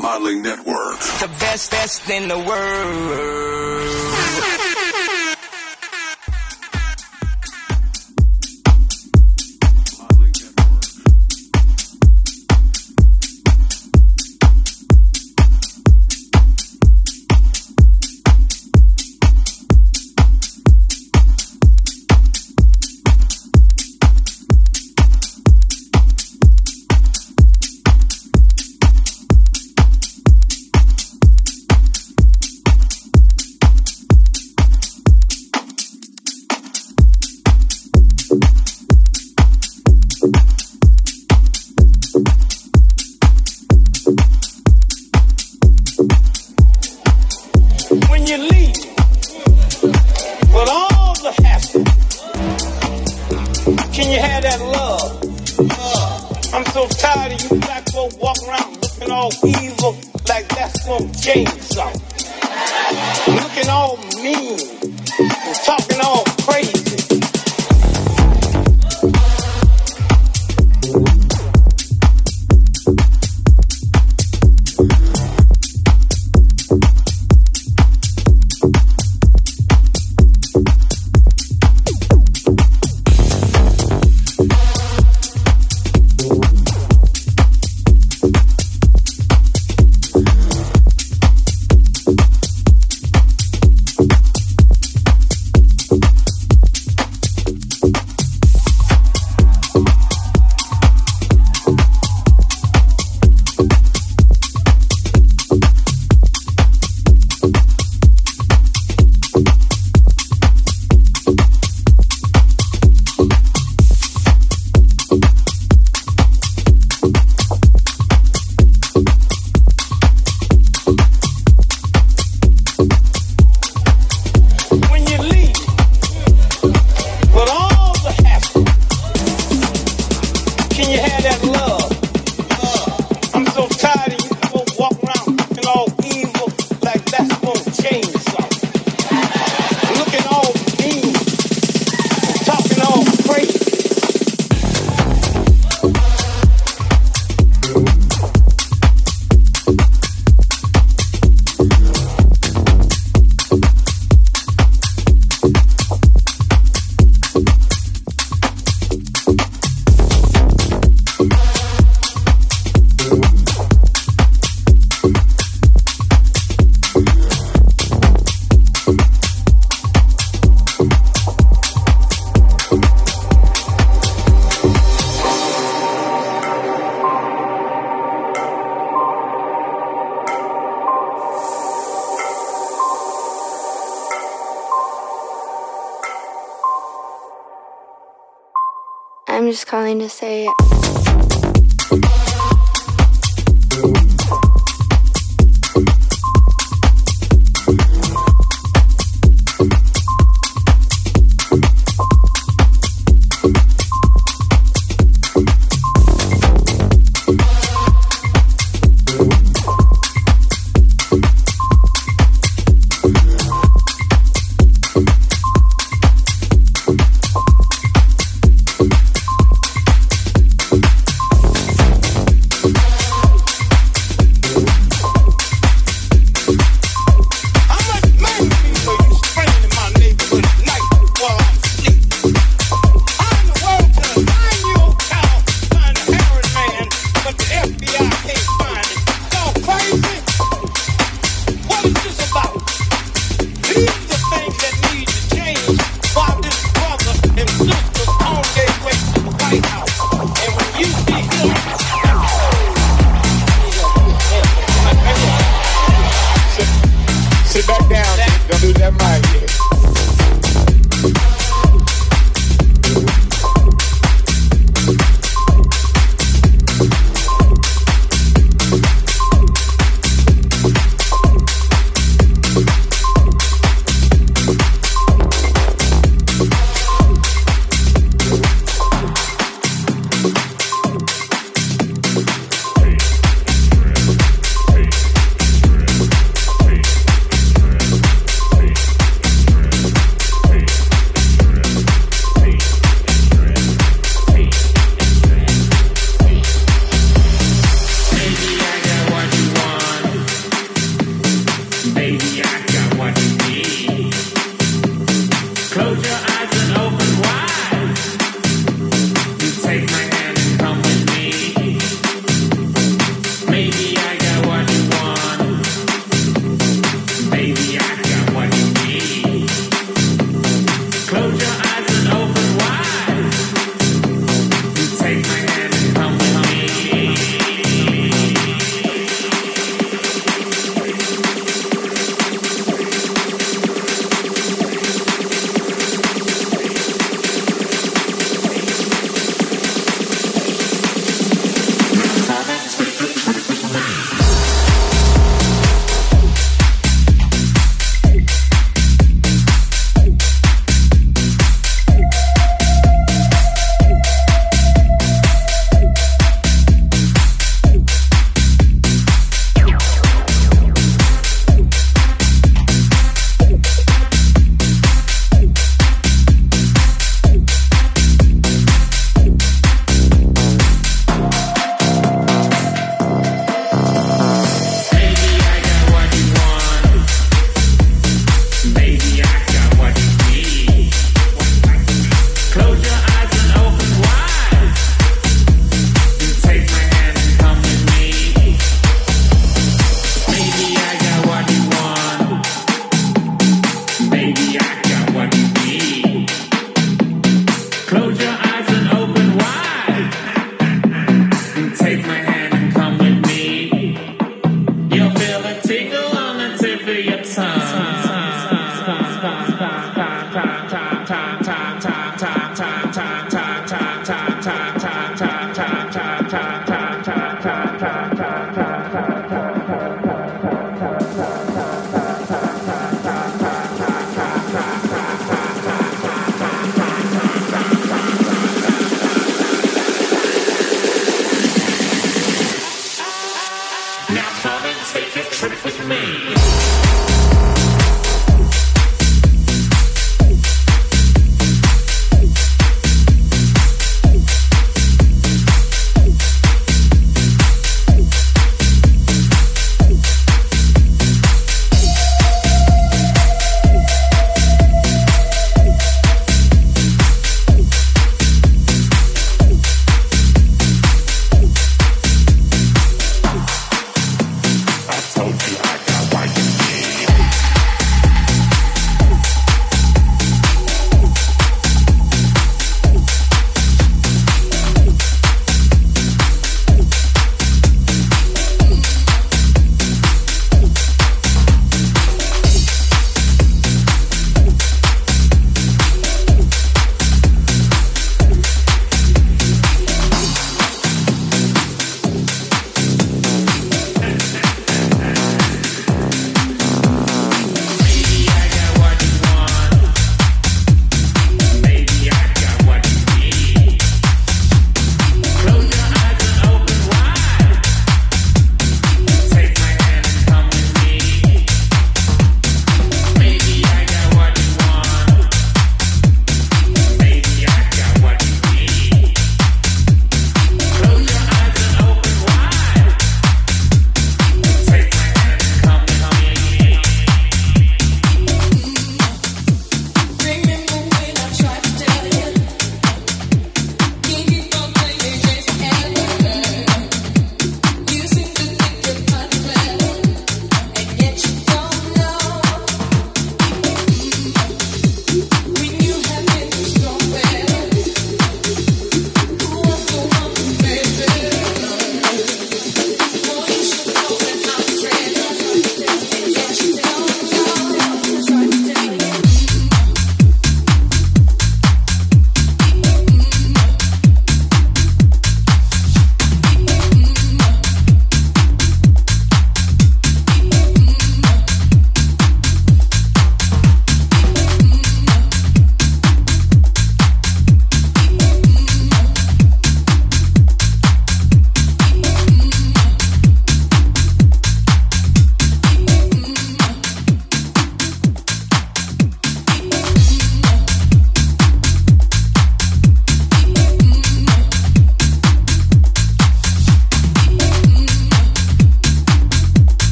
Modeling Network. The best, best in the world.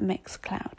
Mixcloud.